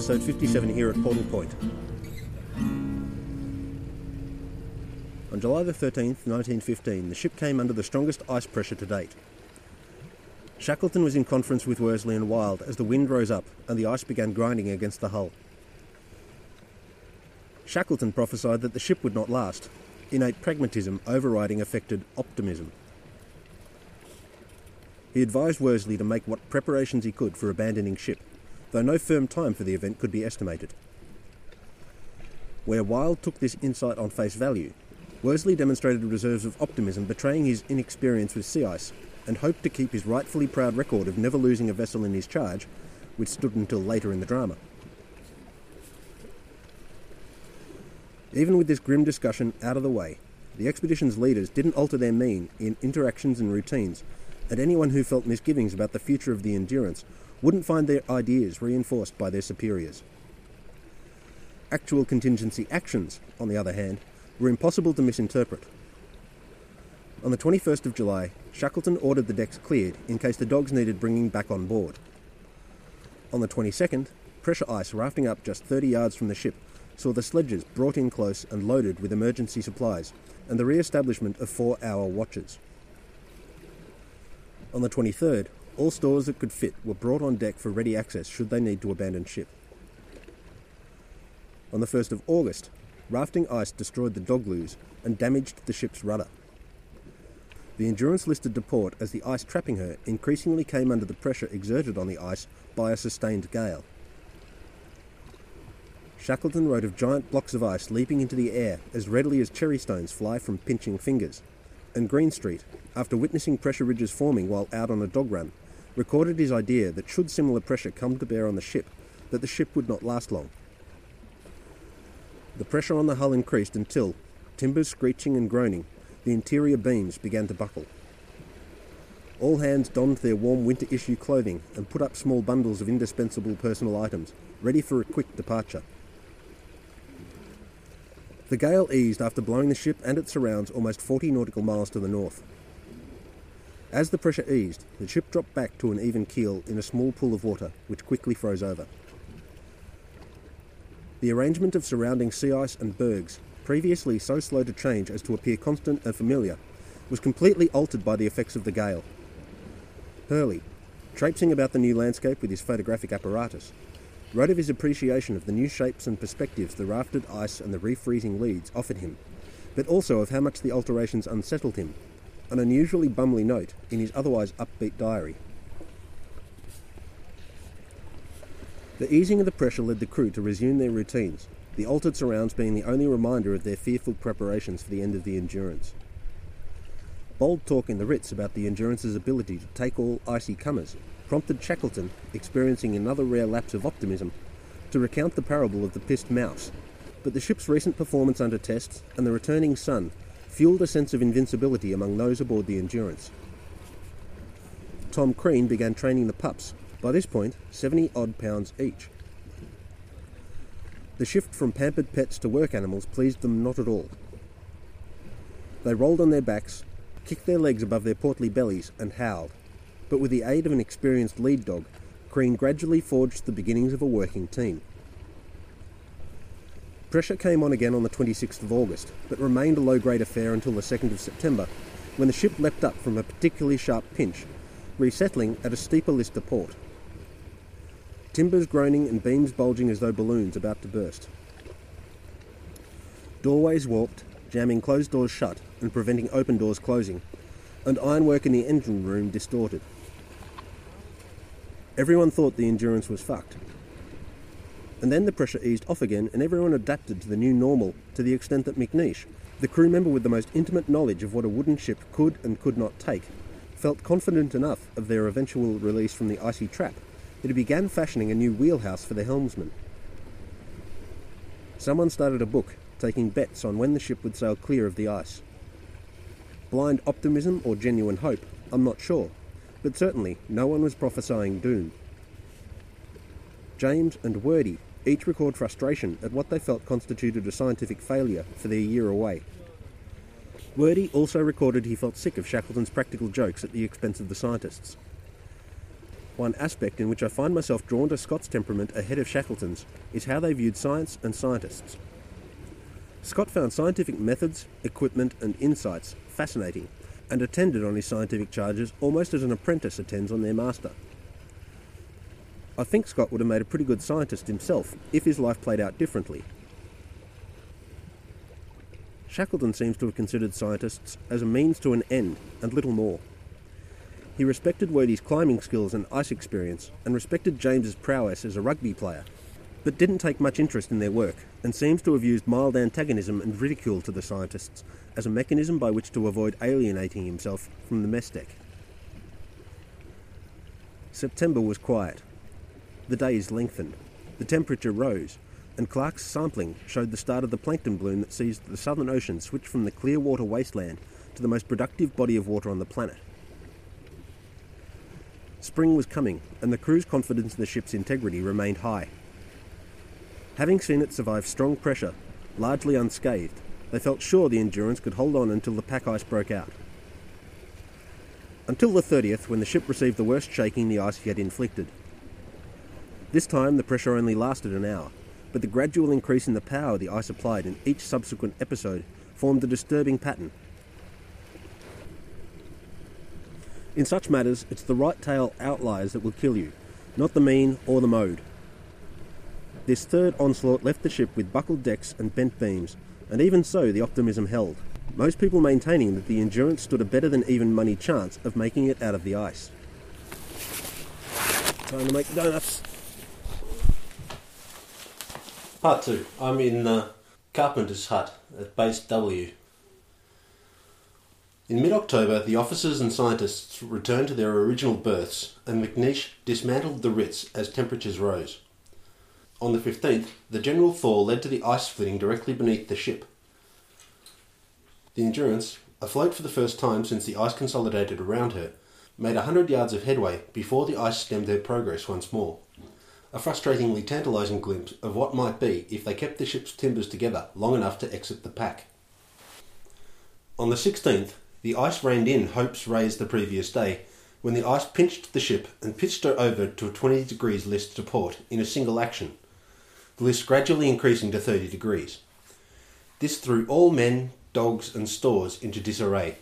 Episode 57 here at Portal Point. On July the 13th, 1915, the ship came under the strongest ice pressure to date. Shackleton was in conference with Worsley and Wild as the wind rose up and the ice began grinding against the hull. Shackleton prophesied that the ship would not last, innate pragmatism overriding affected optimism. He advised Worsley to make what preparations he could for abandoning ship, though no firm time for the event could be estimated. Where Wild took this insight on face value, Worsley demonstrated reserves of optimism betraying his inexperience with sea ice and hoped to keep his rightfully proud record of never losing a vessel in his charge, which stood until later in the drama. Even with this grim discussion out of the way, the expedition's leaders didn't alter their mien in interactions and routines, and anyone who felt misgivings about the future of the Endurance wouldn't find their ideas reinforced by their superiors. Actual contingency actions, on the other hand, were impossible to misinterpret. On the 21st of July, Shackleton ordered the decks cleared in case the dogs needed bringing back on board. On the 22nd, pressure ice rafting up just 30 yards from the ship saw the sledges brought in close and loaded with emergency supplies and the re establishment of four hour watches. On the 23rd, all stores that could fit were brought on deck for ready access should they need to abandon ship. On the 1st of August, rafting ice destroyed the Dogloos and damaged the ship's rudder. The Endurance listed to port as the ice trapping her increasingly came under the pressure exerted on the ice by a sustained gale. Shackleton wrote of giant blocks of ice leaping into the air as readily as cherry stones fly from pinching fingers, and Greenstreet, after witnessing pressure ridges forming while out on a dog run, recorded his idea that should similar pressure come to bear on the ship, that the ship would not last long. The pressure on the hull increased until, timbers screeching and groaning, the interior beams began to buckle. All hands donned their warm winter issue clothing and put up small bundles of indispensable personal items, ready for a quick departure. The gale eased after blowing the ship and its surrounds almost 40 nautical miles to the north. As the pressure eased, the ship dropped back to an even keel in a small pool of water, which quickly froze over. The arrangement of surrounding sea ice and bergs previously so slow to change as to appear constant and familiar, was completely altered by the effects of the gale. Hurley, traipsing about the new landscape with his photographic apparatus, wrote of his appreciation of the new shapes and perspectives the rafted ice and the refreezing leads offered him, but also of how much the alterations unsettled him, an unusually bumly note in his otherwise upbeat diary. The easing of the pressure led the crew to resume their routines, the altered surrounds being the only reminder of their fearful preparations for the end of the Endurance. Bold talk in the Ritz about the Endurance's ability to take all icy comers prompted Shackleton, experiencing another rare lapse of optimism, to recount the parable of the pissed mouse. But the ship's recent performance under tests and the returning sun fueled a sense of invincibility among those aboard the Endurance. Tom Crean began training the pups, by this point 70 odd pounds each. The shift from pampered pets to work animals pleased them not at all. They rolled on their backs, kicked their legs above their portly bellies, and howled. But with the aid of an experienced lead dog, Crean gradually forged the beginnings of a working team. Pressure came on again on the 26th of August, but remained a low grade affair until the 2nd of September, when the ship leapt up from a particularly sharp pinch, resettling at a steeper Lister port timbers groaning and beams bulging as though balloons about to burst. Doorways warped, jamming closed doors shut and preventing open doors closing, and ironwork in the engine room distorted. Everyone thought the endurance was fucked. And then the pressure eased off again, and everyone adapted to the new normal to the extent that McNeish, the crew member with the most intimate knowledge of what a wooden ship could and could not take, felt confident enough of their eventual release from the icy trap that he began fashioning a new wheelhouse for the helmsman. Someone started a book, taking bets on when the ship would sail clear of the ice. Blind optimism or genuine hope, I'm not sure, but certainly no one was prophesying doom. James and Wordie each record frustration at what they felt constituted a scientific failure for their year away. Wordie also recorded he felt sick of Shackleton's practical jokes at the expense of the scientists. One aspect in which I find myself drawn to Scott's temperament ahead of Shackleton's is how they viewed science and scientists. Scott found scientific methods, equipment, and insights fascinating and attended on his scientific charges almost as an apprentice attends on their master. I think Scott would have made a pretty good scientist himself if his life played out differently. Shackleton seems to have considered scientists as a means to an end and little more. He respected Wordie's climbing skills and ice experience, and respected James's prowess as a rugby player, but didn't take much interest in their work, and seems to have used mild antagonism and ridicule to the scientists as a mechanism by which to avoid alienating himself from the mess deck. September was quiet. The days lengthened. The temperature rose, and Clark's sampling showed the start of the plankton bloom that sees the Southern Ocean switch from the clear water wasteland to the most productive body of water on the planet. Spring was coming, and the crew's confidence in the ship's integrity remained high. Having seen it survive strong pressure, largely unscathed, they felt sure the Endurance could hold on until the pack ice broke out. Until the 30th, when the ship received the worst shaking the ice had inflicted. This time, the pressure only lasted an hour, but the gradual increase in the power the ice applied in each subsequent episode formed a disturbing pattern. In such matters, it's the right tail outliers that will kill you, not the mean or the mode. This third onslaught left the ship with buckled decks and bent beams, and even so the optimism held, most people maintaining that the Endurance stood a better than even money chance of making it out of the ice. Time to make donuts. Part 2. I'm in the carpenter's hut at Base W. In mid October, the officers and scientists returned to their original berths and McNeish dismantled the Ritz as temperatures rose. On the 15th, the general thaw led to the ice splitting directly beneath the ship. The Endurance, afloat for the first time since the ice consolidated around her, made a hundred yards of headway before the ice stemmed their progress once more a frustratingly tantalising glimpse of what might be if they kept the ship's timbers together long enough to exit the pack. On the 16th, the ice reined in hopes raised the previous day when the ice pinched the ship and pitched her over to a 20 degrees list to port in a single action, the list gradually increasing to 30 degrees. This threw all men, dogs, and stores into disarray.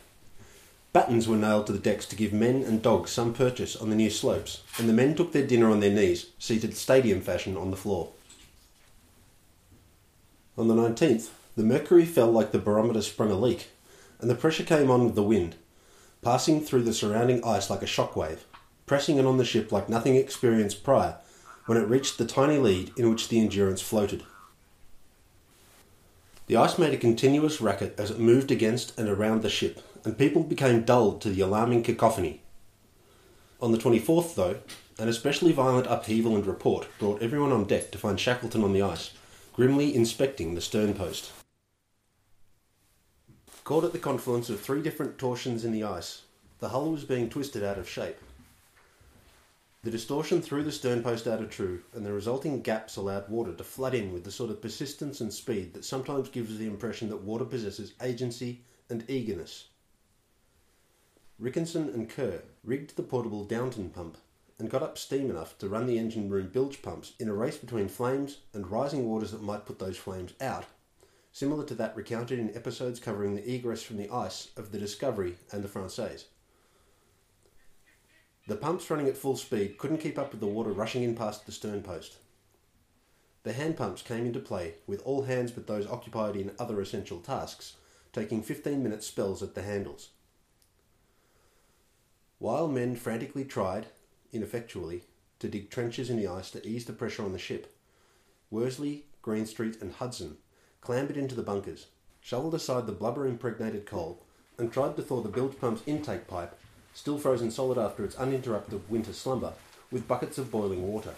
Battens were nailed to the decks to give men and dogs some purchase on the new slopes, and the men took their dinner on their knees, seated stadium fashion on the floor. On the 19th, the mercury fell like the barometer sprung a leak, and the pressure came on with the wind, passing through the surrounding ice like a shock wave, pressing in on the ship like nothing experienced prior when it reached the tiny lead in which the Endurance floated. The ice made a continuous racket as it moved against and around the ship, and people became dulled to the alarming cacophony. On the 24th, though, an especially violent upheaval and report brought everyone on deck to find Shackleton on the ice, grimly inspecting the stern post. Caught at the confluence of three different torsions in the ice, the hull was being twisted out of shape. The distortion threw the stern post out of true, and the resulting gaps allowed water to flood in with the sort of persistence and speed that sometimes gives the impression that water possesses agency and eagerness. Rickinson and Kerr rigged the portable Downton pump and got up steam enough to run the engine room bilge pumps in a race between flames and rising waters that might put those flames out, similar to that recounted in episodes covering the egress from the ice of the Discovery and the Française. The pumps running at full speed couldn't keep up with the water rushing in past the stern post. The hand pumps came into play, with all hands but those occupied in other essential tasks taking 15 minute spells at the handles. While men frantically tried, ineffectually, to dig trenches in the ice to ease the pressure on the ship, Worsley, Greenstreet, and Hudson clambered into the bunkers, shoveled aside the blubber impregnated coal, and tried to thaw the bilge pump's intake pipe, still frozen solid after its uninterrupted winter slumber, with buckets of boiling water.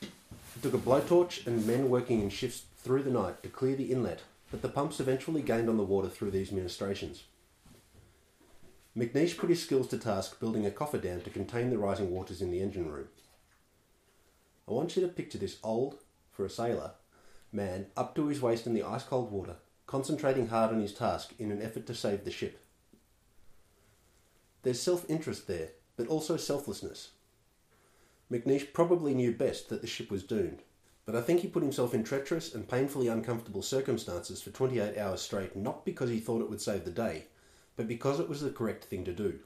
It took a blowtorch and men working in shifts through the night to clear the inlet, but the pumps eventually gained on the water through these ministrations. McNeish put his skills to task building a cofferdam to contain the rising waters in the engine room. I want you to picture this old, for a sailor, man up to his waist in the ice cold water, concentrating hard on his task in an effort to save the ship. There's self interest there, but also selflessness. McNeish probably knew best that the ship was doomed, but I think he put himself in treacherous and painfully uncomfortable circumstances for 28 hours straight not because he thought it would save the day, but because it was the correct thing to do.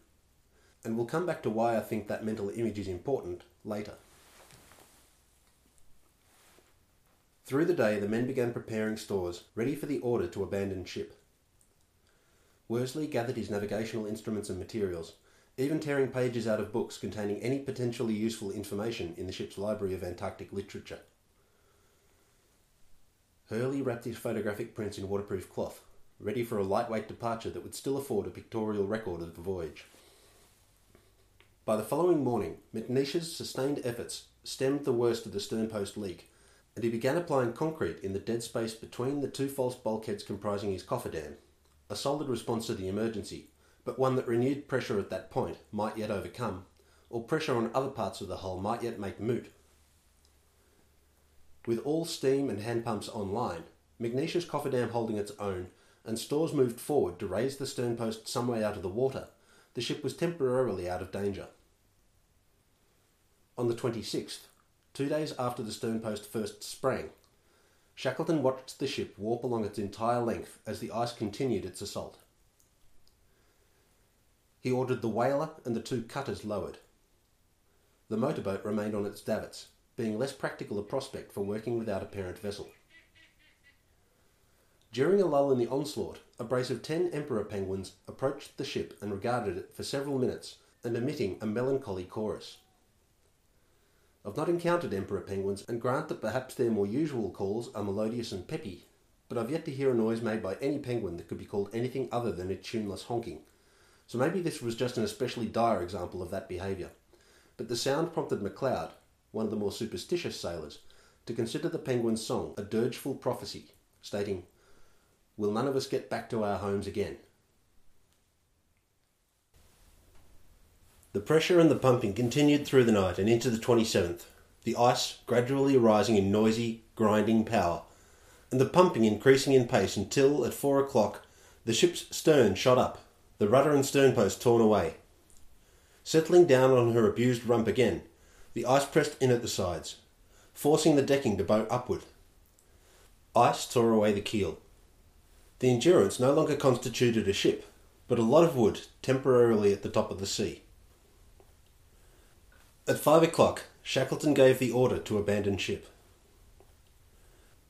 And we'll come back to why I think that mental image is important later. Through the day, the men began preparing stores, ready for the order to abandon ship. Worsley gathered his navigational instruments and materials, even tearing pages out of books containing any potentially useful information in the ship's library of Antarctic literature. Hurley wrapped his photographic prints in waterproof cloth, ready for a lightweight departure that would still afford a pictorial record of the voyage. By the following morning, McNeish's sustained efforts stemmed the worst of the sternpost leak, and he began applying concrete in the dead space between the two false bulkheads comprising his cofferdam, a solid response to the emergency, but one that renewed pressure at that point might yet overcome, or pressure on other parts of the hull might yet make moot. With all steam and hand pumps online, McNeish's cofferdam holding its own, and stores moved forward to raise the sternpost some way out of the water, the ship was temporarily out of danger. On the 26th, two days after the sternpost first sprang, Shackleton watched the ship warp along its entire length as the ice continued its assault. He ordered the whaler and the two cutters lowered. The motorboat remained on its davits, being less practical a prospect for working without a parent vessel. During a lull in the onslaught, a brace of ten emperor penguins approached the ship and regarded it for several minutes, and emitting a melancholy chorus. I've not encountered emperor penguins, and grant that perhaps their more usual calls are melodious and peppy, but I've yet to hear a noise made by any penguin that could be called anything other than a tuneless honking. So maybe this was just an especially dire example of that behaviour. But the sound prompted McLeod, one of the more superstitious sailors, to consider the penguin's song a dirgeful prophecy, stating, Will none of us get back to our homes again? The pressure and the pumping continued through the night and into the 27th, the ice gradually rising in noisy, grinding power, and the pumping increasing in pace until, at four o'clock, the ship's stern shot up, the rudder and sternpost torn away. Settling down on her abused rump again, the ice pressed in at the sides, forcing the decking to bow upward. Ice tore away the keel. The Endurance no longer constituted a ship, but a lot of wood temporarily at the top of the sea. At five o'clock, Shackleton gave the order to abandon ship.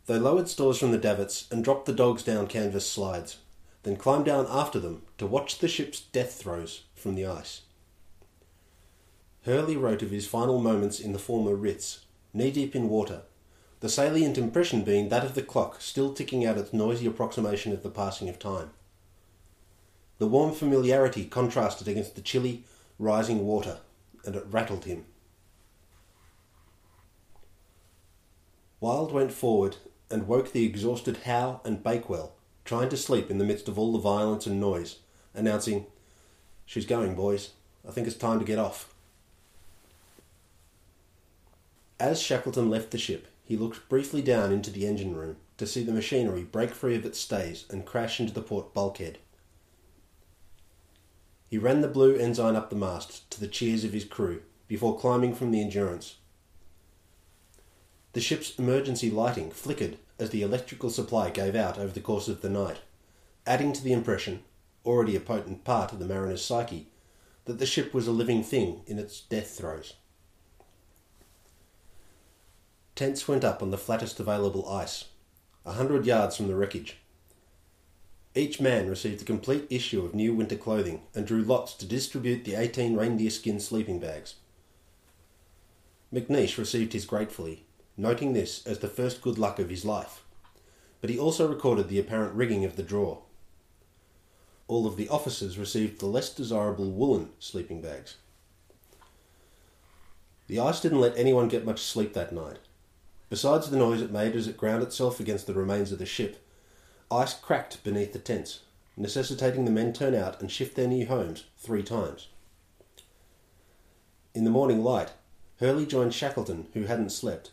They lowered stores from the davits and dropped the dogs down canvas slides, then climbed down after them to watch the ship's death throes from the ice. Hurley wrote of his final moments in the former Ritz, knee deep in water, the salient impression being that of the clock still ticking out its noisy approximation of the passing of time. The warm familiarity contrasted against the chilly, rising water and it rattled him. Wild went forward and woke the exhausted Howe and Bakewell, trying to sleep in the midst of all the violence and noise, announcing, She's going, boys. I think it's time to get off. As Shackleton left the ship, he looked briefly down into the engine room to see the machinery break free of its stays and crash into the port bulkhead. He ran the blue ensign up the mast to the cheers of his crew before climbing from the Endurance. The ship's emergency lighting flickered as the electrical supply gave out over the course of the night, adding to the impression, already a potent part of the mariner's psyche, that the ship was a living thing in its death throes. Tents went up on the flattest available ice, a hundred yards from the wreckage. Each man received a complete issue of new winter clothing and drew lots to distribute the 18 reindeer skin sleeping bags. McNeish received his gratefully, noting this as the first good luck of his life, but he also recorded the apparent rigging of the draw. All of the officers received the less desirable woolen sleeping bags. The ice didn't let anyone get much sleep that night. Besides the noise it made as it ground itself against the remains of the ship, Ice cracked beneath the tents, necessitating the men turn out and shift their new homes three times. In the morning light, Hurley joined Shackleton, who hadn't slept,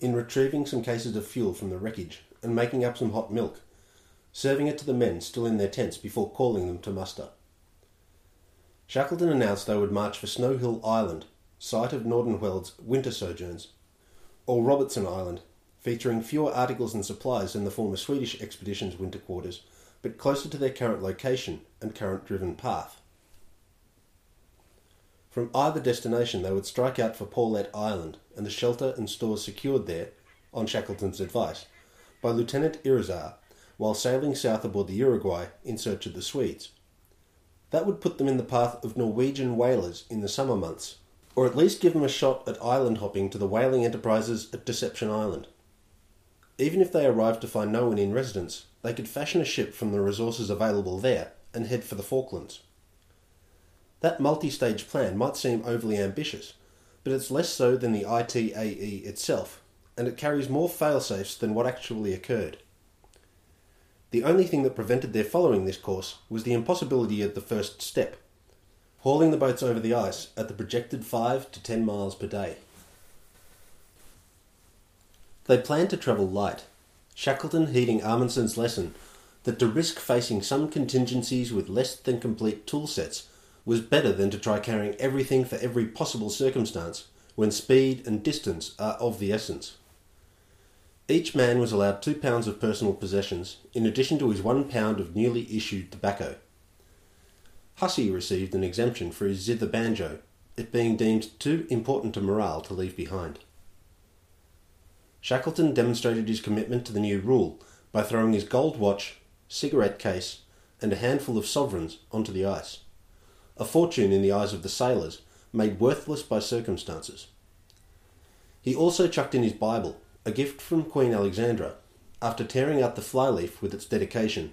in retrieving some cases of fuel from the wreckage and making up some hot milk, serving it to the men still in their tents before calling them to muster. Shackleton announced they would march for Snow Hill Island, site of Nordenskjöld's winter sojourns, or Robertson Island, featuring fewer articles and supplies than the former Swedish expedition's winter quarters, but closer to their current location and current driven path. From either destination, they would strike out for Paulet Island and the shelter and stores secured there, on Shackleton's advice, by Lieutenant Irizar while sailing south aboard the Uruguay in search of the Swedes. That would put them in the path of Norwegian whalers in the summer months, or at least give them a shot at island hopping to the whaling enterprises at Deception Island. Even if they arrived to find no one in residence, they could fashion a ship from the resources available there and head for the Falklands. That multi stage plan might seem overly ambitious, but it's less so than the ITAE itself, and it carries more failsafes than what actually occurred. The only thing that prevented their following this course was the impossibility of the first step hauling the boats over the ice at the projected 5 to 10 miles per day. They planned to travel light, Shackleton heeding Amundsen's lesson that to risk facing some contingencies with less than complete tool sets was better than to try carrying everything for every possible circumstance when speed and distance are of the essence. Each man was allowed two pounds of personal possessions, in addition to his one pound of newly issued tobacco. Hussey received an exemption for his zither banjo, it being deemed too important to morale to leave behind. Shackleton demonstrated his commitment to the new rule by throwing his gold watch, cigarette case, and a handful of sovereigns onto the ice. A fortune in the eyes of the sailors, made worthless by circumstances. He also chucked in his Bible, a gift from Queen Alexandra, after tearing out the flyleaf with its dedication,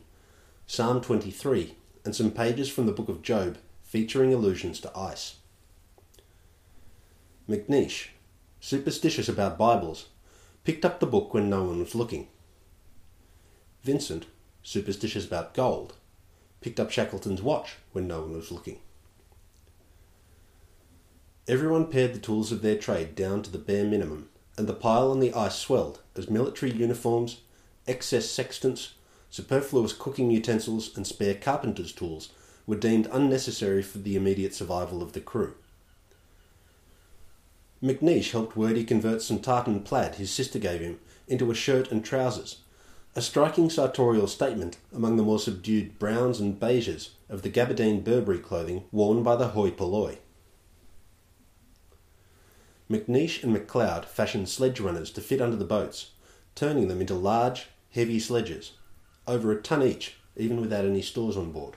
Psalm 23, and some pages from the book of Job featuring allusions to ice. McNeish, superstitious about Bibles, picked up the book when no one was looking. Vincent, superstitious about gold, picked up Shackleton's watch when no one was looking. Everyone pared the tools of their trade down to the bare minimum, and the pile on the ice swelled as military uniforms, excess sextants, superfluous cooking utensils, and spare carpenter's tools were deemed unnecessary for the immediate survival of the crew. McNeish helped Wordie convert some tartan plaid his sister gave him into a shirt and trousers, a striking sartorial statement among the more subdued browns and beiges of the gabardine Burberry clothing worn by the hoi polloi. McNeish and McLeod fashioned sledge runners to fit under the boats, turning them into large, heavy sledges, over a ton each, even without any stores on board.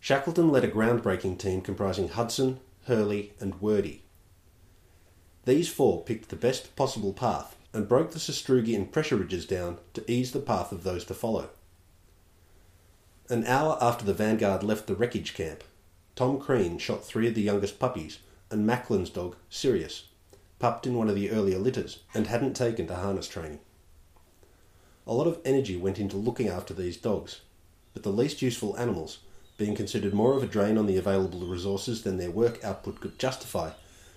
Shackleton led a groundbreaking team comprising Hudson, Hurley, and Wordie. These four picked the best possible path and broke the sastrugi and pressure ridges down to ease the path of those to follow. An hour after the vanguard left the wreckage camp, Tom Crean shot three of the youngest puppies and Macklin's dog, Sirius, pupped in one of the earlier litters and hadn't taken to harness training. A lot of energy went into looking after these dogs, but the least useful animals being considered more of a drain on the available resources than their work output could justify,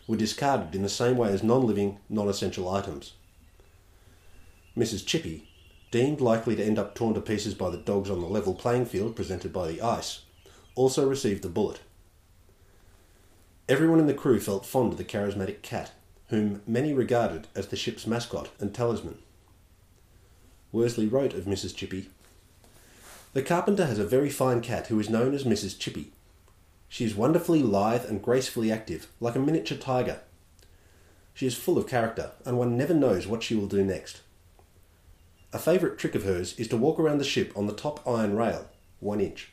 were discarded in the same way as non living, non essential items. Mrs. Chippy, deemed likely to end up torn to pieces by the dogs on the level playing field presented by the ice, also received a bullet. Everyone in the crew felt fond of the charismatic cat, whom many regarded as the ship's mascot and talisman. Worsley wrote of Mrs. Chippy the carpenter has a very fine cat who is known as Mrs. Chippy. She is wonderfully lithe and gracefully active, like a miniature tiger. She is full of character, and one never knows what she will do next. A favourite trick of hers is to walk around the ship on the top iron rail, one inch.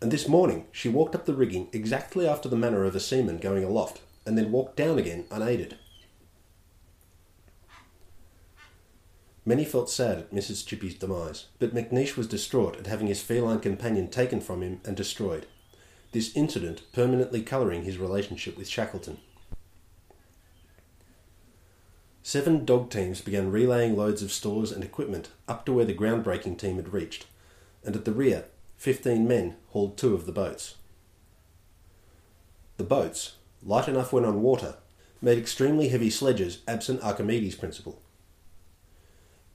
And this morning she walked up the rigging exactly after the manner of a seaman going aloft, and then walked down again unaided. Many felt sad at Mrs. Chippy's demise, but McNeish was distraught at having his feline companion taken from him and destroyed, this incident permanently colouring his relationship with Shackleton. Seven dog teams began relaying loads of stores and equipment up to where the groundbreaking team had reached, and at the rear, fifteen men hauled two of the boats. The boats, light enough when on water, made extremely heavy sledges absent Archimedes' principle.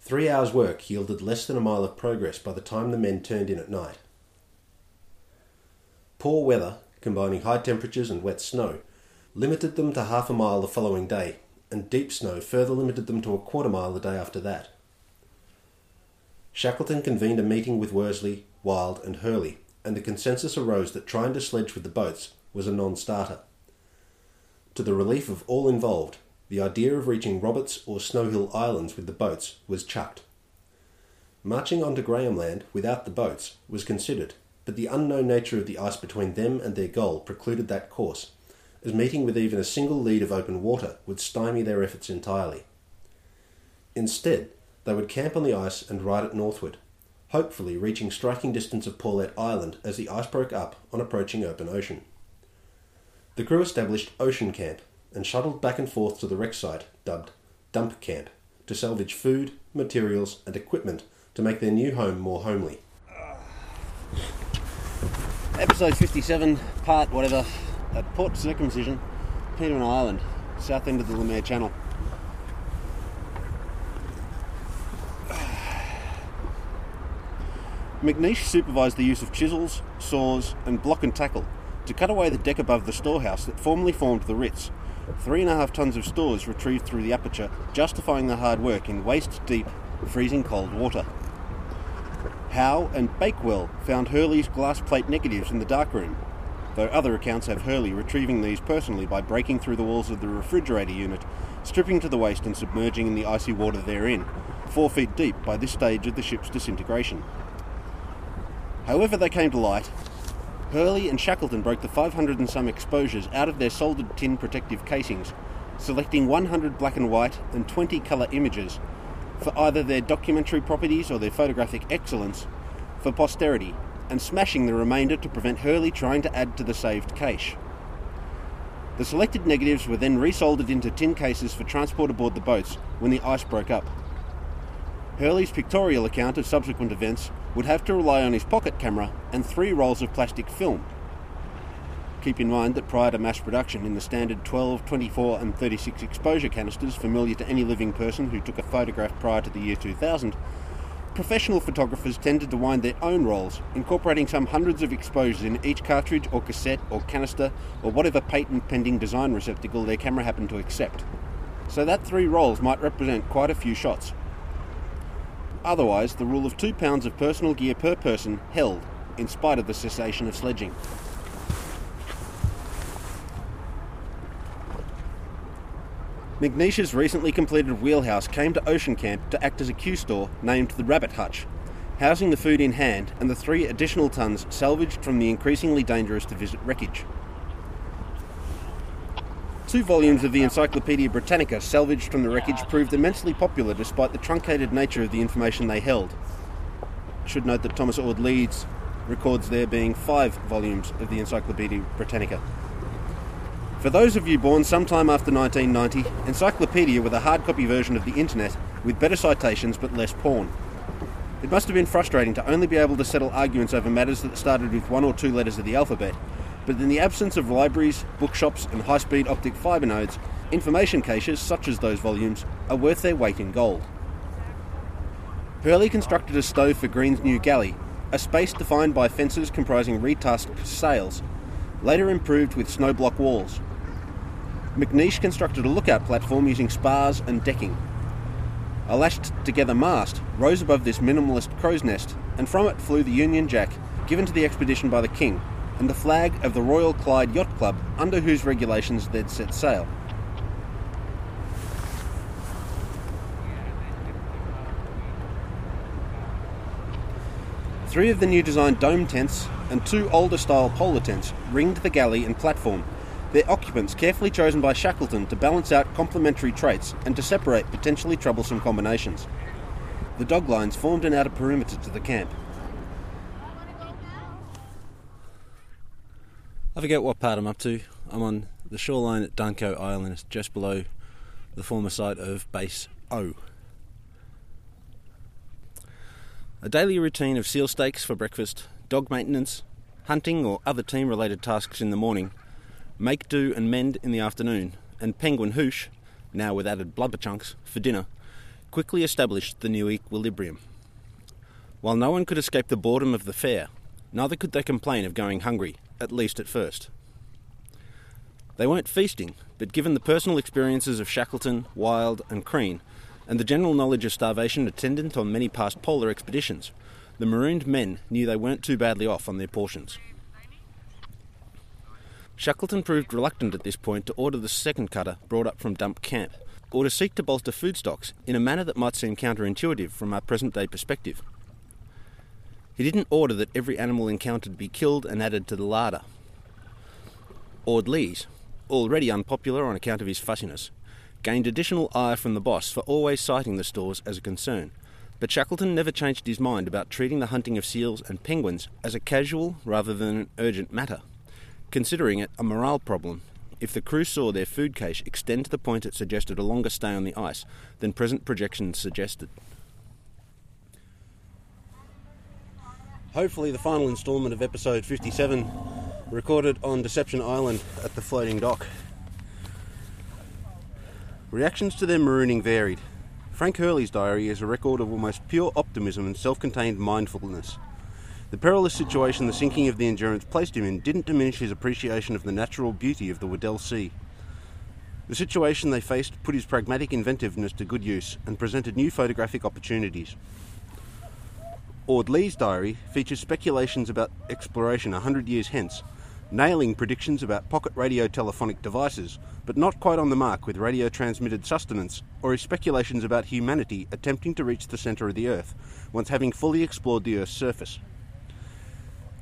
Three hours' work yielded less than a mile of progress by the time the men turned in at night. Poor weather, combining high temperatures and wet snow, limited them to half a mile the following day, and deep snow further limited them to a quarter mile the day after that. Shackleton convened a meeting with Worsley, Wild, and Hurley, and the consensus arose that trying to sledge with the boats was a non starter. To the relief of all involved, the idea of reaching Roberts or Snow Hill Islands with the boats was chucked. Marching on to Graham Land without the boats was considered, but the unknown nature of the ice between them and their goal precluded that course, as meeting with even a single lead of open water would stymie their efforts entirely. Instead, they would camp on the ice and ride it northward, hopefully reaching striking distance of Paulet Island as the ice broke up on approaching open ocean. The crew established Ocean Camp and shuttled back and forth to the wreck site, dubbed Dump Camp, to salvage food, materials, and equipment to make their new home more homely. Episode 57, part whatever, at Port Circumcision, Petermann Island, south end of the Lemaire Channel. McNeish supervised the use of chisels, saws, and block and tackle to cut away the deck above the storehouse that formerly formed the Ritz. Three and a half tons of stores retrieved through the aperture, justifying the hard work in waist deep, freezing cold water. Howe and Bakewell found Hurley's glass plate negatives in the darkroom, though other accounts have Hurley retrieving these personally by breaking through the walls of the refrigerator unit, stripping to the waist and submerging in the icy water therein, four feet deep by this stage of the ship's disintegration. However they came to light, Hurley and Shackleton broke the 500 and some exposures out of their soldered tin protective casings, selecting 100 black and white and 20 colour images for either their documentary properties or their photographic excellence for posterity, and smashing the remainder to prevent Hurley trying to add to the saved cache. The selected negatives were then resoldered into tin cases for transport aboard the boats when the ice broke up. Hurley's pictorial account of subsequent events would have to rely on his pocket camera and three rolls of plastic film. Keep in mind that prior to mass production in the standard 12, 24, and 36 exposure canisters familiar to any living person who took a photograph prior to the year 2000, professional photographers tended to wind their own rolls, incorporating some hundreds of exposures in each cartridge or cassette or canister or whatever patent pending design receptacle their camera happened to accept. So that three rolls might represent quite a few shots. Otherwise, the rule of two pounds of personal gear per person held, in spite of the cessation of sledging. McNeish's recently completed wheelhouse came to Ocean Camp to act as a Q store named the Rabbit Hutch, housing the food in hand and the three additional tons salvaged from the increasingly dangerous to visit wreckage. Two volumes of the Encyclopaedia Britannica salvaged from the wreckage proved immensely popular despite the truncated nature of the information they held. Should note that Thomas Orde-Lees records there being five volumes of the Encyclopaedia Britannica. For those of you born sometime after 1990, Encyclopedia were the hard copy version of the internet with better citations but less porn. It must have been frustrating to only be able to settle arguments over matters that started with one or two letters of the alphabet, but in the absence of libraries, bookshops, and high speed optic fibre nodes, information caches, such as those volumes, are worth their weight in gold. Hurley constructed a stove for Green's new galley, a space defined by fences comprising retasked sails, later improved with snow block walls. McNeish constructed a lookout platform using spars and decking. A lashed together mast rose above this minimalist crow's nest, and from it flew the Union Jack given to the expedition by the King, and the flag of the Royal Clyde Yacht Club, under whose regulations they'd set sail. Three of the new design dome tents and two older style polar tents ringed the galley and platform, their occupants carefully chosen by Shackleton to balance out complementary traits and to separate potentially troublesome combinations. The dog lines formed an outer perimeter to the camp. I forget what part I'm up to. I'm on the shoreline at Danco Island, just below the former site of Base O. A daily routine of seal steaks for breakfast, dog maintenance, hunting or other team related tasks in the morning, make do and mend in the afternoon, and penguin hoosh, now with added blubber chunks, for dinner, quickly established the new equilibrium. While no one could escape the boredom of the fare, neither could they complain of going hungry, at least at first. They weren't feasting, but given the personal experiences of Shackleton, Wild, and Crean, and the general knowledge of starvation attendant on many past polar expeditions, the marooned men knew they weren't too badly off on their portions. Shackleton proved reluctant at this point to order the second cutter brought up from Dump Camp, or to seek to bolster food stocks in a manner that might seem counterintuitive from our present day perspective. He didn't order that every animal encountered be killed and added to the larder. Orde-Lees, already unpopular on account of his fussiness, gained additional ire from the boss for always citing the stores as a concern, but Shackleton never changed his mind about treating the hunting of seals and penguins as a casual rather than an urgent matter, considering it a morale problem if the crew saw their food cache extend to the point it suggested a longer stay on the ice than present projections suggested. Hopefully, the final instalment of episode 57, recorded on Deception Island at the floating dock. Reactions to their marooning varied. Frank Hurley's diary is a record of almost pure optimism and self contained mindfulness. The perilous situation the sinking of the Endurance placed him in didn't diminish his appreciation of the natural beauty of the Weddell Sea. The situation they faced put his pragmatic inventiveness to good use and presented new photographic opportunities. Orde-Lees' diary features speculations about exploration a hundred years hence, nailing predictions about pocket radio telephonic devices, but not quite on the mark with radio transmitted sustenance, or his speculations about humanity attempting to reach the centre of the Earth, once having fully explored the Earth's surface.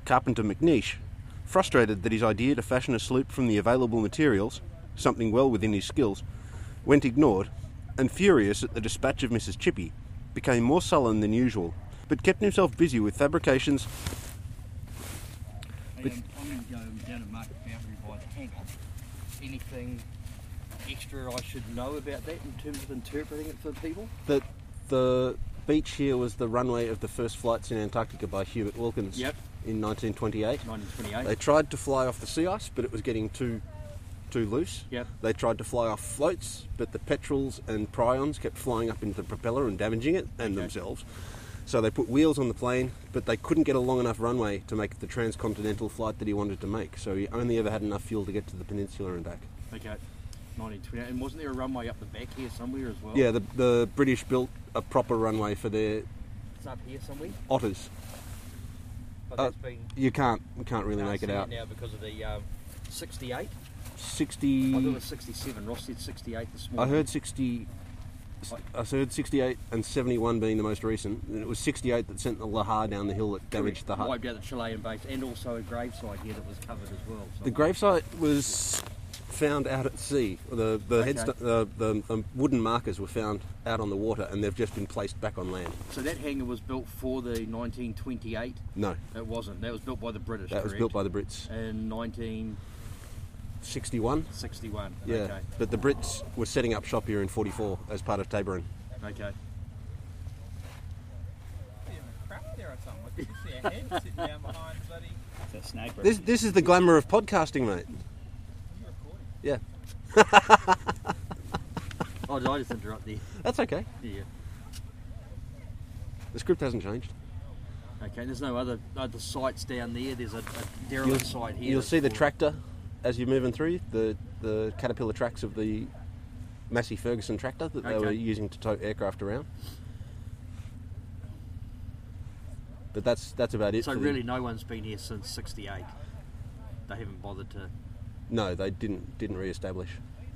Carpenter McNeish, frustrated that his idea to fashion a sloop from the available materials, something well within his skills, went ignored, and furious at the dispatch of Mrs. Chippy, became more sullen than usual but kept himself busy with fabrications. But um, I'm going to go down to Market Foundry by the hangar. Anything extra I should know about that in terms of interpreting it for people? That the beach here was the runway of the first flights in Antarctica by Hubert Wilkins yep. in 1928. 1928. They tried to fly off the sea ice, but it was getting too too loose. Yep. They tried to fly off floats, but the petrels and prions kept flying up into the propeller and damaging it and okay. themselves. So they put wheels on the plane, but they couldn't get a long enough runway to make the transcontinental flight that he wanted to make. So he only ever had enough fuel to get to the peninsula and back. Okay. 1920. And wasn't there a runway up the back here somewhere as well? Yeah, the, the British built a proper runway for their. It's up here somewhere. Otters. Uh, been, you can't you can't really can't make it out now because of the um, 68. 60. I thought it was 67. Ross said 68 this morning. I heard 60. I heard 68 and 71 being the most recent, and it was 68 that sent the Lahar down the hill that damaged Correct. the hut. Wiped out the Chilean base, and also a gravesite here that was covered as well. The gravesite was found out at sea. The the, Okay. uh, the the wooden markers were found out on the water, and they've just been placed back on land. So that hangar was built for the 1928. No, It wasn't. That was built by the British. that was built by the Brits. in 1961. 61. 61, Yeah, Okay. but the Brits were setting up shop here in 44 as part of Tabarin. Okay. crap there or something. I see a head sitting down behind bloody. It's a sniper. This this is the glamour of podcasting, mate. Yeah, Oh, did I just interrupt there? that's okay. Yeah. The script hasn't changed. Okay. There's no other other sites down there. There's a, a derelict site here. You'll see the tractor as you're moving through the the caterpillar tracks of the Massey Ferguson tractor that they were using to tow aircraft around. But that's that's about it. So for the- really, no one's been here since '68. They haven't bothered to, no, they didn't didn't re-establish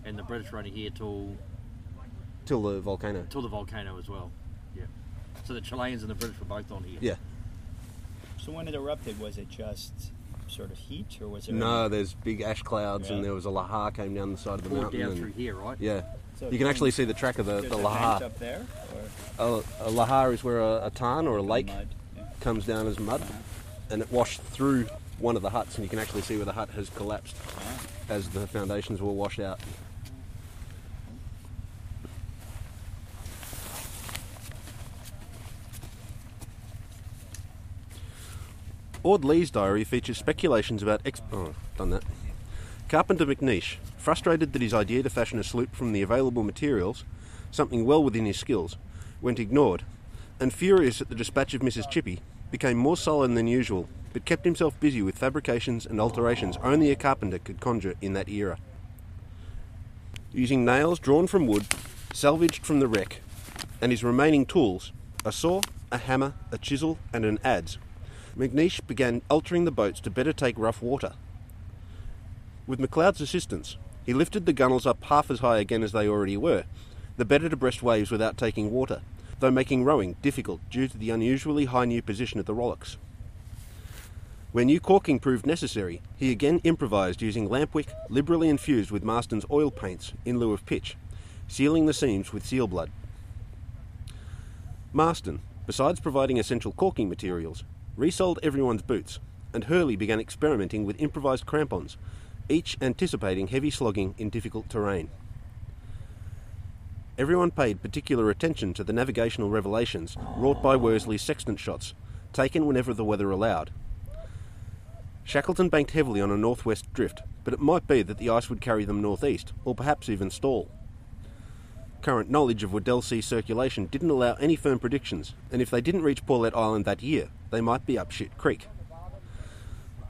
and the British were only here till till the volcano. till the volcano as well. Yeah. So the Chileans and the British were both on here. Yeah. So when it erupted, was it just sort of heat, or was there? No, there's big ash clouds, and there was a lahar came down the side of the Poured mountain. down and- through here, right? Yeah, So you can actually see the track of the, There's the a vent lahar. up there, or A, a lahar is where a, a tarn or a lake mud? Yeah. comes down as mud, and it washed through one of the huts, and you can actually see where the hut has collapsed Ah. as the foundations were washed out. Orde-Lees' diary features speculations about ex- oh, done that. Carpenter McNeish, frustrated that his idea to fashion a sloop from the available materials, something well within his skills, went ignored, and furious at the dispatch of Mrs. Chippy, became more sullen than usual, but kept himself busy with fabrications and alterations only a carpenter could conjure in that era. Using nails drawn from wood, salvaged from the wreck, and his remaining tools, a saw, a hammer, a chisel, and an adze, McNeish began altering the boats to better take rough water. With McLeod's assistance, he lifted the gunnels up half as high again as they already were, the better to breast waves without taking water, though making rowing difficult due to the unusually high new position of the rollocks. Where new caulking proved necessary, he again improvised using lampwick liberally infused with Marston's oil paints in lieu of pitch, sealing the seams with seal blood. Marston, besides providing essential caulking materials, resold everyone's boots, and Hurley began experimenting with improvised crampons, each anticipating heavy slogging in difficult terrain. Everyone paid particular attention to the navigational revelations wrought by Worsley's sextant shots, taken whenever the weather allowed. Shackleton banked heavily on a northwest drift, but it might be that the ice would carry them northeast, or perhaps even stall. Current knowledge of Weddell Sea circulation didn't allow any firm predictions, and if they didn't reach Paulet Island that year, they might be up shit creek.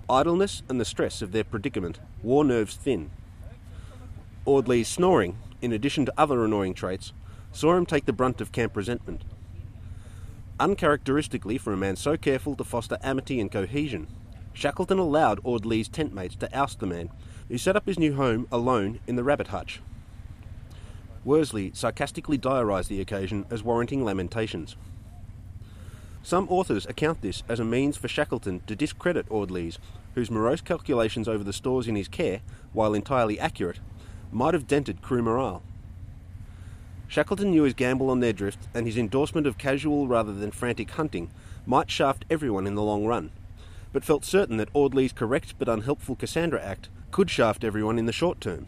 Idleness and the stress of their predicament wore nerves thin. Orde-Lees' snoring, in addition to other annoying traits, saw him take the brunt of camp resentment. Uncharacteristically for a man so careful to foster amity and cohesion, Shackleton allowed Orde-Lees' tent mates to oust the man, who set up his new home alone in the rabbit hutch. Worsley sarcastically diarised the occasion as warranting lamentations. Some authors account this as a means for Shackleton to discredit Orde-Lees, whose morose calculations over the stores in his care, while entirely accurate, might have dented crew morale. Shackleton knew his gamble on their drift, and his endorsement of casual rather than frantic hunting might shaft everyone in the long run, but felt certain that Orde-Lees' correct but unhelpful Cassandra Act could shaft everyone in the short term.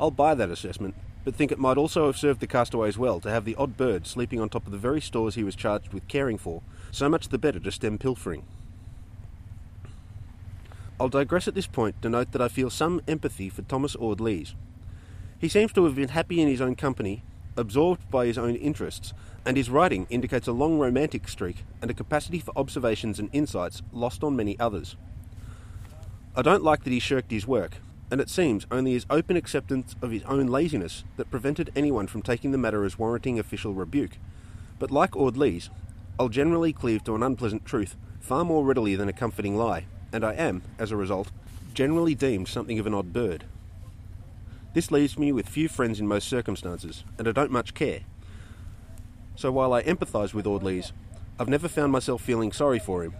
I'll buy that assessment, but think it might also have served the castaways well to have the odd bird sleeping on top of the very stores he was charged with caring for, so much the better to stem pilfering. I'll digress at this point to note that I feel some empathy for Thomas Orde-Lees. He seems to have been happy in his own company, absorbed by his own interests, and his writing indicates a long romantic streak and a capacity for observations and insights lost on many others. I don't like that he shirked his work, and it seems only his open acceptance of his own laziness that prevented anyone from taking the matter as warranting official rebuke. But like Orde-Lees, I'll generally cleave to an unpleasant truth far more readily than a comforting lie, and I am, as a result, generally deemed something of an odd bird. This leaves me with few friends in most circumstances, and I don't much care. So while I empathise with Orde-Lees, I've never found myself feeling sorry for him.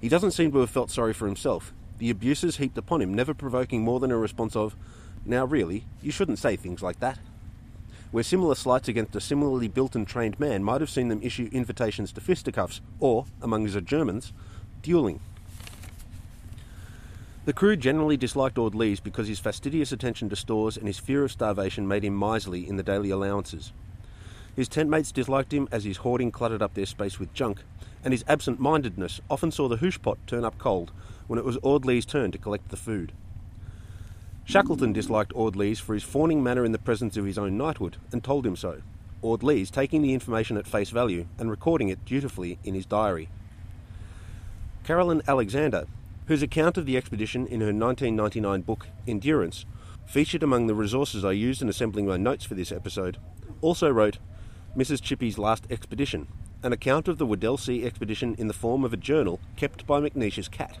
He doesn't seem to have felt sorry for himself, the abuses heaped upon him never provoking more than a response of, Now really, you shouldn't say things like that. Where similar slights against a similarly built and trained man might have seen them issue invitations to fisticuffs, or, among the Germans, duelling. The crew generally disliked Orde-Lees because his fastidious attention to stores and his fear of starvation made him miserly in the daily allowances. His tent mates disliked him as his hoarding cluttered up their space with junk, and his absent mindedness often saw the hoosh pot turn up cold when it was Orde-Lees' turn to collect the food. Shackleton disliked Orde-Lees for his fawning manner in the presence of his own knighthood, and told him so, Orde-Lees taking the information at face value and recording it dutifully in his diary. Carolyn Alexander whose account of the expedition in her 1999 book Endurance, featured among the resources I used in assembling my notes for this episode, also wrote Mrs. Chippy's Last Expedition, an account of the Weddell Sea expedition in the form of a journal kept by McNeish's cat.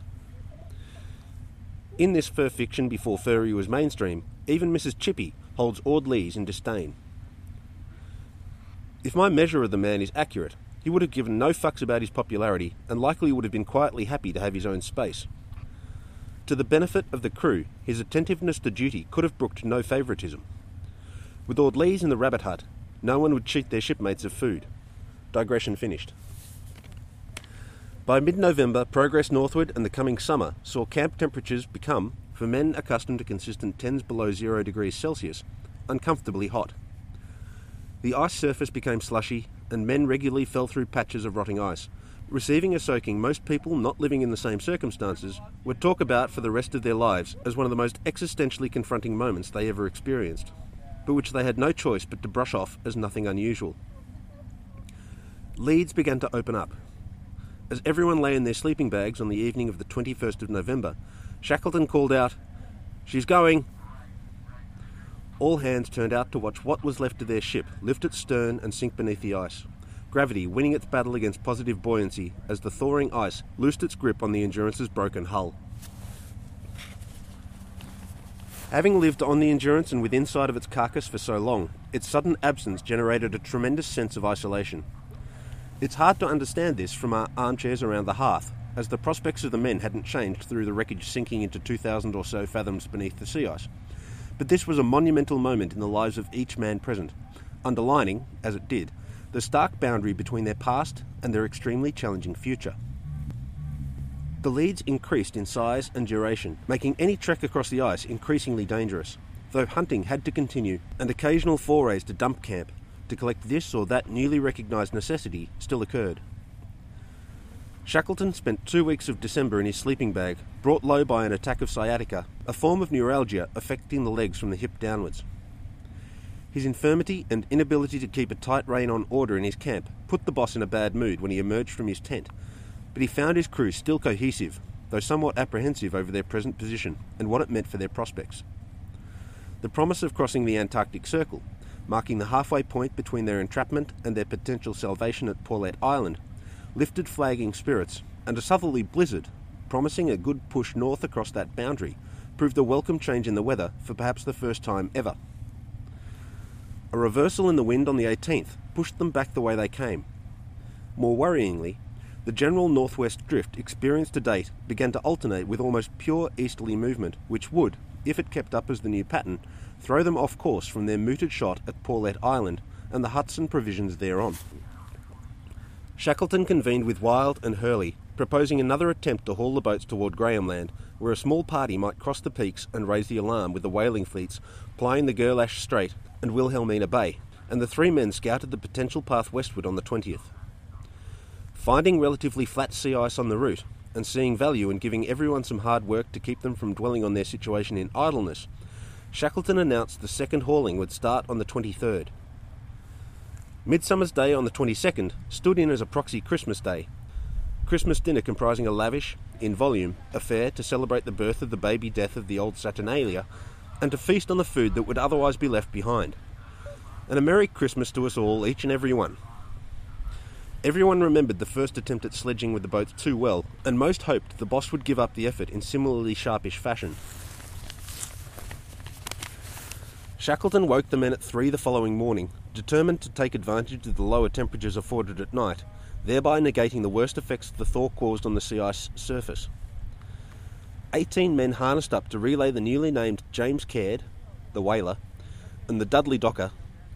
In this fur fiction before furry was mainstream, even Mrs. Chippy holds Orde-Lees in disdain. If my measure of the man is accurate, he would have given no fucks about his popularity and likely would have been quietly happy to have his own space. To the benefit of the crew, his attentiveness to duty could have brooked no favouritism. With Orde-Lees in the rabbit hut, no one would cheat their shipmates of food. Digression finished. By mid November, progress northward and the coming summer saw camp temperatures become, for men accustomed to consistent tens below zero degrees Celsius, uncomfortably hot. The ice surface became slushy, and men regularly fell through patches of rotting ice, receiving a soaking most people not living in the same circumstances would talk about for the rest of their lives as one of the most existentially confronting moments they ever experienced, but which they had no choice but to brush off as nothing unusual. Leads began to open up, As everyone lay in their sleeping bags on the evening of the 21st of November, Shackleton called out, She's going! All hands turned out to watch what was left of their ship lift its stern and sink beneath the ice, gravity winning its battle against positive buoyancy as the thawing ice loosed its grip on the Endurance's broken hull. Having lived on the Endurance and within sight of its carcass for so long, its sudden absence generated a tremendous sense of isolation. It's hard to understand this from our armchairs around the hearth, as the prospects of the men hadn't changed through the wreckage sinking into 2,000 or so fathoms beneath the sea ice. But this was a monumental moment in the lives of each man present, underlining, as it did, the stark boundary between their past and their extremely challenging future. The leads increased in size and duration, making any trek across the ice increasingly dangerous, though hunting had to continue, and occasional forays to dump camp to collect this or that newly recognised necessity still occurred. Shackleton spent two weeks of December in his sleeping bag, brought low by an attack of sciatica, a form of neuralgia affecting the legs from the hip downwards. His infirmity and inability to keep a tight rein on order in his camp put the boss in a bad mood when he emerged from his tent but he found his crew still cohesive, though somewhat apprehensive over their present position and what it meant for their prospects. The promise of crossing the Antarctic Circle, marking the halfway point between their entrapment and their potential salvation at Paulet Island, lifted flagging spirits, and a southerly blizzard, promising a good push north across that boundary, proved a welcome change in the weather for perhaps the first time ever. A reversal in the wind on the 18th pushed them back the way they came. More worryingly, the general northwest drift experienced to date began to alternate with almost pure easterly movement, which would, if it kept up as the new pattern, throw them off course from their mooted shot at Paulet Island and the huts and provisions thereon. Shackleton convened with Wild and Hurley, proposing another attempt to haul the boats toward Graham Land, where a small party might cross the peaks and raise the alarm with the whaling fleets plying the Gerlache Strait and Wilhelmina Bay, and the three men scouted the potential path westward on the 20th. Finding relatively flat sea ice on the route and seeing value in giving everyone some hard work to keep them from dwelling on their situation in idleness, Shackleton announced the second hauling would start on the 23rd. Midsummer's Day on the 22nd stood in as a proxy Christmas Day. Christmas dinner comprising a lavish, in volume, affair to celebrate the birth of the baby death of the old Saturnalia and to feast on the food that would otherwise be left behind. And a Merry Christmas to us all, each and every one. Everyone remembered the first attempt at sledging with the boats too well, and most hoped the boss would give up the effort in similarly sharpish fashion. Shackleton woke the men at three the following morning, determined to take advantage of the lower temperatures afforded at night, thereby negating the worst effects the thaw caused on the sea ice surface. Eighteen men harnessed up to relay the newly named James Caird, the whaler, and the Dudley Docker,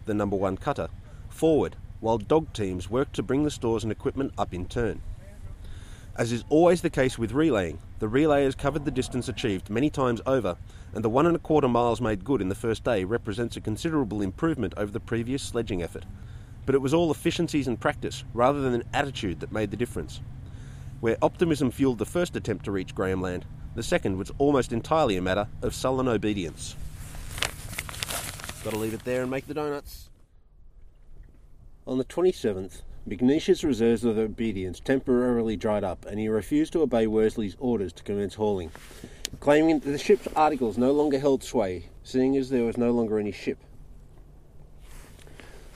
the number one cutter, forward while dog teams worked to bring the stores and equipment up in turn. As is always the case with relaying, the relayers covered the distance achieved many times over, and the one and a quarter miles made good in the first day represents a considerable improvement over the previous sledging effort. But it was all efficiencies and practice, rather than an attitude, that made the difference. Where optimism fueled the first attempt to reach Graham Land, the second was almost entirely a matter of sullen obedience. Gotta leave it there and make the donuts. On the 27th, McNeish's reserves of obedience temporarily dried up and he refused to obey Worsley's orders to commence hauling, claiming that the ship's articles no longer held sway, seeing as there was no longer any ship.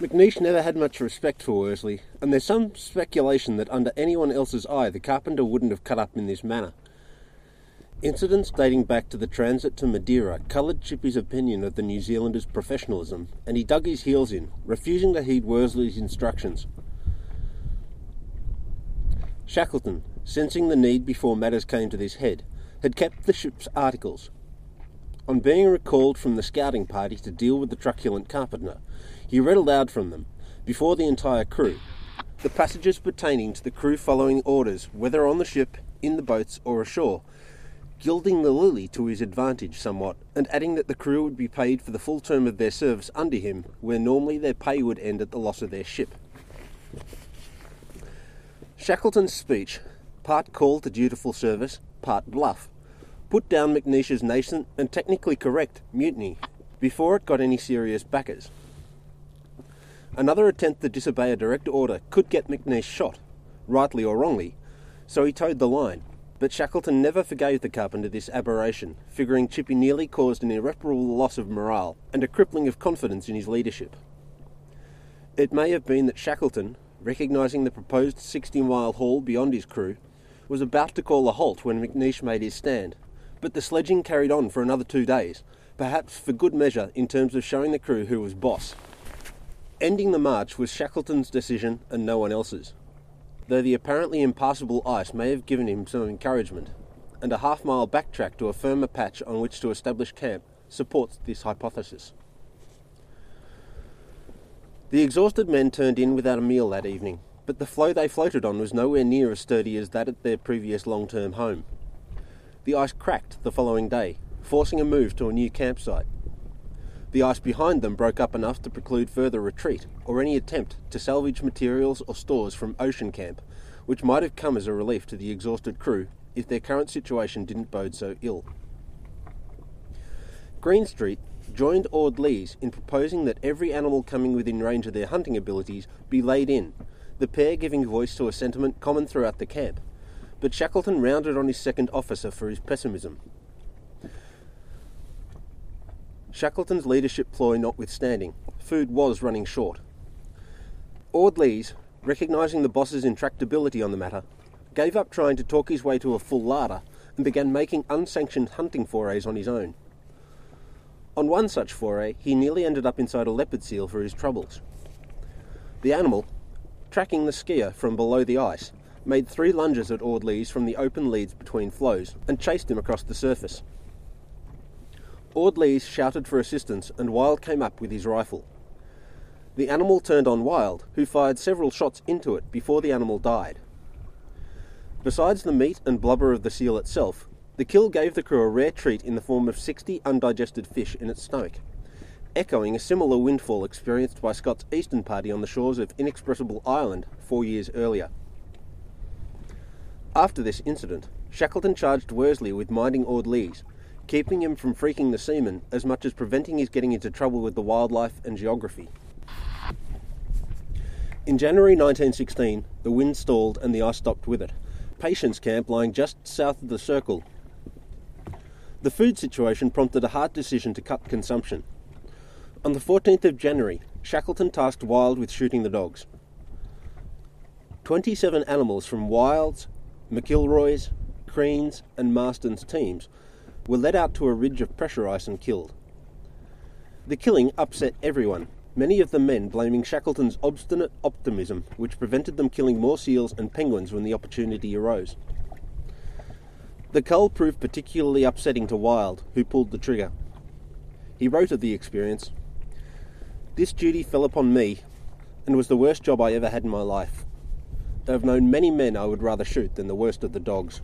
McNeish never had much respect for Worsley, and there's some speculation that under anyone else's eye the carpenter wouldn't have cut up in this manner. Incidents dating back to the transit to Madeira coloured Chippy's opinion of the New Zealander's professionalism, and he dug his heels in, refusing to heed Worsley's instructions. Shackleton, sensing the need before matters came to this head, had kept the ship's articles. On being recalled from the scouting party to deal with the truculent carpenter, he read aloud from them, before the entire crew, the passages pertaining to the crew following orders, whether on the ship, in the boats, or ashore, gilding the lily to his advantage somewhat, and adding that the crew would be paid for the full term of their service under him, where normally their pay would end at the loss of their ship. Shackleton's speech, part call to dutiful service, part bluff, put down McNeish's nascent and technically correct mutiny before it got any serious backers. Another attempt to disobey a direct order could get McNeish shot, rightly or wrongly, so he toed the line. But Shackleton never forgave the carpenter this aberration, figuring Chippy nearly caused an irreparable loss of morale and a crippling of confidence in his leadership. It may have been that Shackleton, recognising the proposed 60 mile haul beyond his crew, was about to call a halt when McNeish made his stand, but the sledging carried on for another two days, perhaps for good measure in terms of showing the crew who was boss. Ending the march was Shackleton's decision and no one else's, though the apparently impassable ice may have given him some encouragement, and a half mile backtrack to a firmer patch on which to establish camp supports this hypothesis. The exhausted men turned in without a meal that evening, but the floe they floated on was nowhere near as sturdy as that at their previous long term home. The ice cracked the following day, forcing a move to a new campsite. The ice behind them broke up enough to preclude further retreat or any attempt to salvage materials or stores from Ocean Camp, which might have come as a relief to the exhausted crew if their current situation didn't bode so ill. Greenstreet joined Orde-Lees in proposing that every animal coming within range of their hunting abilities be laid in, the pair giving voice to a sentiment common throughout the camp. But Shackleton rounded on his second officer for his pessimism. Shackleton's leadership ploy notwithstanding, food was running short. Orde-Lees, recognising the boss's intractability on the matter, gave up trying to talk his way to a full larder and began making unsanctioned hunting forays on his own. On one such foray, he nearly ended up inside a leopard seal for his troubles. The animal, tracking the skier from below the ice, made three lunges at Orde-Lees from the open leads between floes and chased him across the surface. Lees shouted for assistance and Wild came up with his rifle. The animal turned on Wild, who fired several shots into it before the animal died. Besides the meat and blubber of the seal itself, the kill gave the crew a rare treat in the form of 60 undigested fish in its stomach, echoing a similar windfall experienced by Scott's Eastern Party on the shores of Inexpressible Island four years earlier. After this incident, Shackleton charged Worsley with minding Orde-Lees, keeping him from freaking the seamen as much as preventing his getting into trouble with the wildlife and geography. In January 1916, the wind stalled and the ice stopped with it. Patience Camp lying just south of the circle the food situation prompted a hard decision to cut consumption. On the 14th of January, Shackleton tasked Wild with shooting the dogs. 27 animals from Wild's, McIlroy's, Crean's, and Marston's teams were led out to a ridge of pressure ice and killed. The killing upset everyone, many of the men blaming Shackleton's obstinate optimism, which prevented them killing more seals and penguins when the opportunity arose. The cull proved particularly upsetting to Wild, who pulled the trigger. He wrote of the experience This duty fell upon me and was the worst job I ever had in my life. I've known many men I would rather shoot than the worst of the dogs.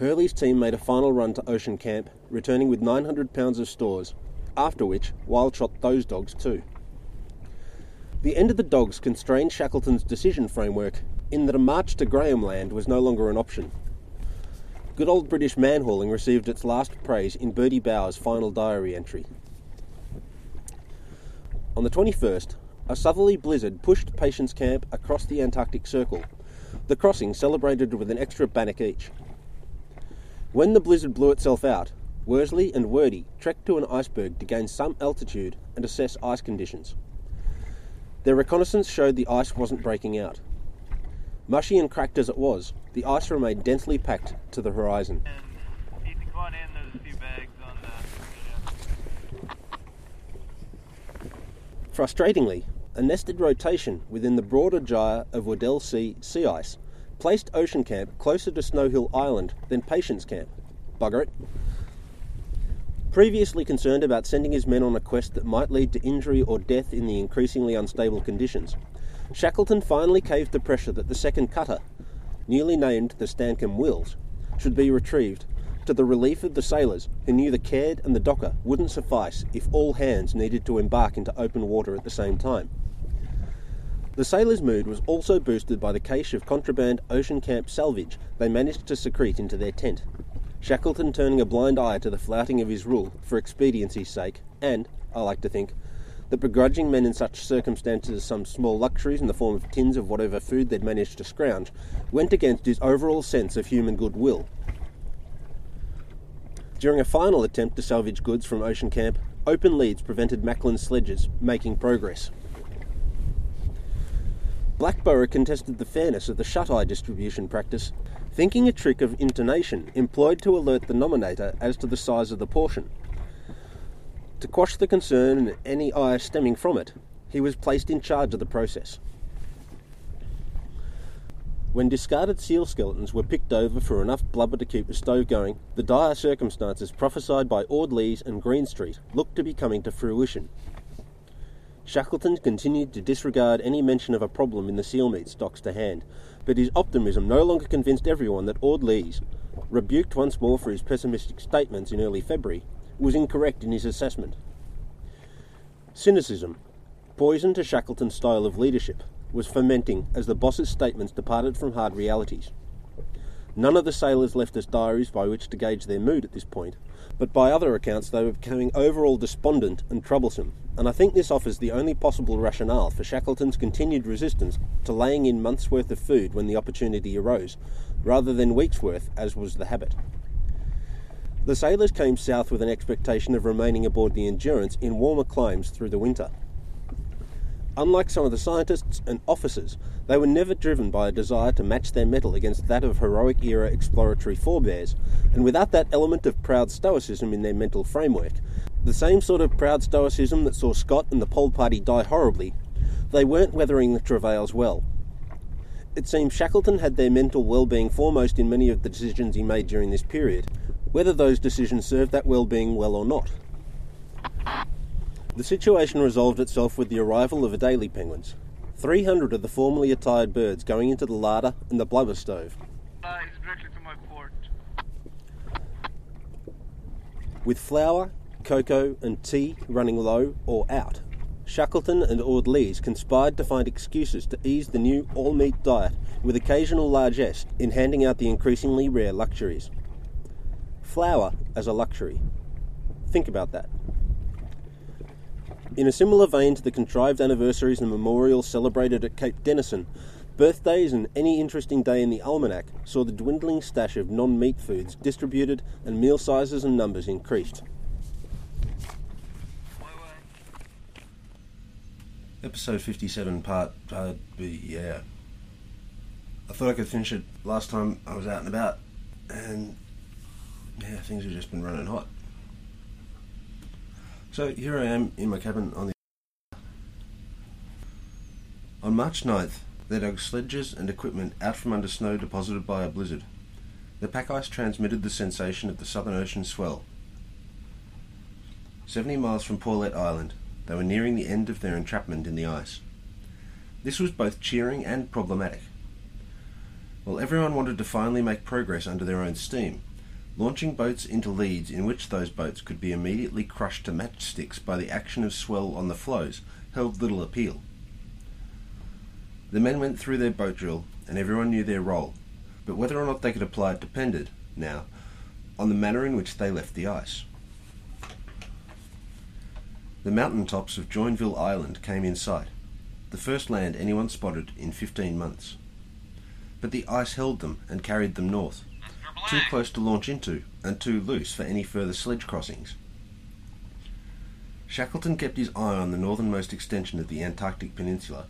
Hurley's team made a final run to Ocean Camp, returning with 900 pounds of stores, after which Wild shot those dogs too. The end of the dogs constrained Shackleton's decision framework in that a march to Graham Land was no longer an option. Good old British man-hauling received its last praise in Birdie Bowers' final diary entry. On the 21st, a southerly blizzard pushed Patience Camp across the Antarctic Circle, the crossing celebrated with an extra bannock each. When the blizzard blew itself out, Worsley and Wordie trekked to an iceberg to gain some altitude and assess ice conditions. Their reconnaissance showed the ice wasn't breaking out. Mushy and cracked as it was, the ice remained densely packed to the horizon. Frustratingly, a nested rotation within the broader gyre of Weddell Sea sea ice placed Ocean Camp closer to Snow Hill Island than Patience Camp. Bugger it. Previously concerned about sending his men on a quest that might lead to injury or death in the increasingly unstable conditions, Shackleton finally caved to pressure that the second cutter, newly named the Stancomb Wills, should be retrieved, to the relief of the sailors who knew the Caird and the Docker wouldn't suffice if all hands needed to embark into open water at the same time. The sailors' mood was also boosted by the cache of contraband ocean camp salvage they managed to secrete into their tent. Shackleton turning a blind eye to the flouting of his rule for expediency's sake, and, I like to think, that begrudging men in such circumstances some small luxuries in the form of tins of whatever food they'd managed to scrounge went against his overall sense of human goodwill. During a final attempt to salvage goods from Ocean Camp, open leads prevented Macklin's sledges making progress. Blackborow contested the fairness of the shut-eye distribution practice, thinking a trick of intonation employed to alert the nominator as to the size of the portion. To quash the concern and any ire stemming from it, he was placed in charge of the process. When discarded seal skeletons were picked over for enough blubber to keep the stove going, the dire circumstances prophesied by Orde-Lees and Greenstreet looked to be coming to fruition. Shackleton continued to disregard any mention of a problem in the seal meat stocks to hand, but his optimism no longer convinced everyone that Orde-Lees, rebuked once more for his pessimistic statements in early February, was incorrect in his assessment. Cynicism, poison to Shackleton's style of leadership, was fermenting as the boss's statements departed from hard realities. None of the sailors left us diaries by which to gauge their mood at this point, but by other accounts they were becoming overall despondent and troublesome, and I think this offers the only possible rationale for Shackleton's continued resistance to laying in months' worth of food when the opportunity arose, rather than weeks' worth as was the habit. The sailors came south with an expectation of remaining aboard the Endurance in warmer climes through the winter. Unlike some of the scientists and officers, they were never driven by a desire to match their mettle against that of heroic era exploratory forebears, and without that element of proud stoicism in their mental framework, the same sort of proud stoicism that saw Scott and the Pole Party die horribly, they weren't weathering the travails well. It seems Shackleton had their mental well being foremost in many of the decisions he made during this period, whether those decisions served that well being well or not. The situation resolved itself with the arrival of Adelie penguins. 300 of the formerly attired birds going into the larder and the blubber stove. Uh, it's directly to my port. With flour, cocoa, and tea running low or out, Shackleton and Orde-Lees conspired to find excuses to ease the new all meat diet with occasional largesse in handing out the increasingly rare luxuries. Flour as a luxury. Think about that. In a similar vein to the contrived anniversaries and memorials celebrated at Cape Denison, birthdays and any interesting day in the almanac saw the dwindling stash of non meat foods distributed and meal sizes and numbers increased. Episode 57, part uh, B, yeah. I thought I could finish it last time I was out and about, and yeah, things have just been running hot. So here I am in my cabin on the. On March 9th, they dug sledges and equipment out from under snow deposited by a blizzard. The pack ice transmitted the sensation of the Southern Ocean swell. 70 miles from Paulet Island, they were nearing the end of their entrapment in the ice. This was both cheering and problematic. While everyone wanted to finally make progress under their own steam, launching boats into leads in which those boats could be immediately crushed to matchsticks by the action of swell on the floes held little appeal. The men went through their boat drill, and everyone knew their role, but whether or not they could apply it depended, now, on the manner in which they left the ice. The mountain tops of Joinville Island came in sight, the first land anyone spotted in 15 months. But the ice held them and carried them north, too close to launch into and too loose for any further sledge crossings. Shackleton kept his eye on the northernmost extension of the Antarctic Peninsula.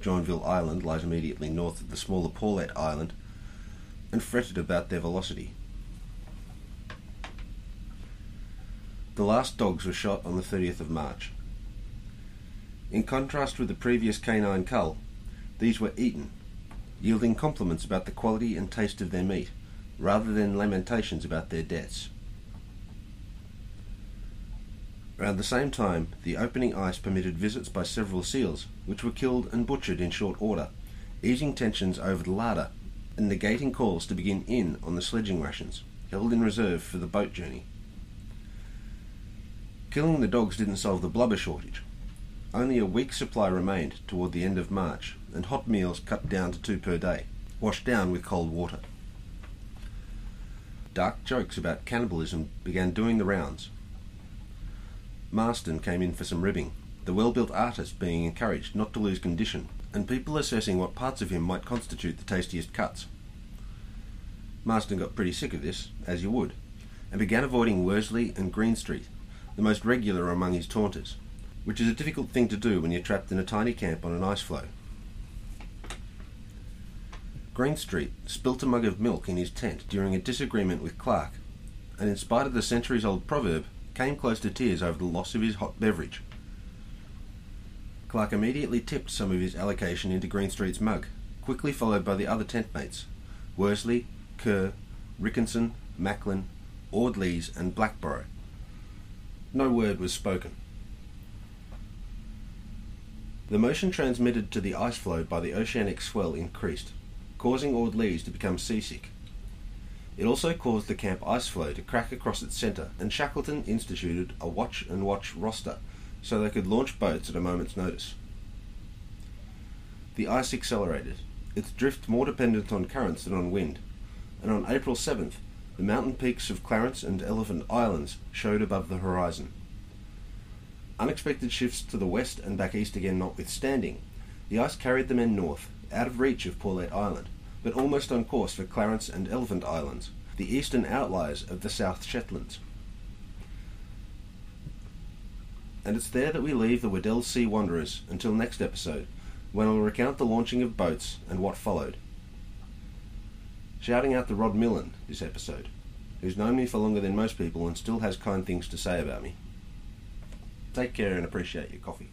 Joinville Island lies immediately north of the smaller Paulet Island, and fretted about their velocity. The last dogs were shot on the 30th of March. In contrast with the previous canine cull, these were eaten, yielding compliments about the quality and taste of their meat, rather than lamentations about their deaths. Around the same time, the opening ice permitted visits by several seals, which were killed and butchered in short order, easing tensions over the larder and negating calls to begin in on the sledging rations, held in reserve for the boat journey. Killing the dogs didn't solve the blubber shortage. Only a week's supply remained toward the end of March, and hot meals cut down to two per day, washed down with cold water. Dark jokes about cannibalism began doing the rounds. Marston came in for some ribbing, the well built artist being encouraged not to lose condition, and people assessing what parts of him might constitute the tastiest cuts. Marston got pretty sick of this, as you would, and began avoiding Worsley and Greenstreet, the most regular among his taunters, which is a difficult thing to do when you're trapped in a tiny camp on an ice floe. Greenstreet spilt a mug of milk in his tent during a disagreement with Clark, and in spite of the centuries old proverb, came close to tears over the loss of his hot beverage. Clark immediately tipped some of his allocation into Greenstreet's mug, quickly followed by the other tent mates Worsley, Kerr, Rickinson, Macklin, Orde-Lees, and Blackborow. No word was spoken. The motion transmitted to the ice floe by the oceanic swell increased, causing Orde-Lees to become seasick. It also caused the camp ice floe to crack across its centre, and Shackleton instituted a watch and watch roster so they could launch boats at a moment's notice. The ice accelerated, its drift more dependent on currents than on wind, and on April 7th, the mountain peaks of Clarence and Elephant Islands showed above the horizon. Unexpected shifts to the west and back east again notwithstanding, the ice carried the men north, out of reach of Paulet Island, but almost on course for Clarence and Elephant Islands, the eastern outliers of the South Shetlands. And it's there that we leave the Weddell Sea Wanderers until next episode, when I'll recount the launching of boats and what followed. Shouting out to Rod Millen this episode, who's known me for longer than most people and still has kind things to say about me. Take care and appreciate your coffee.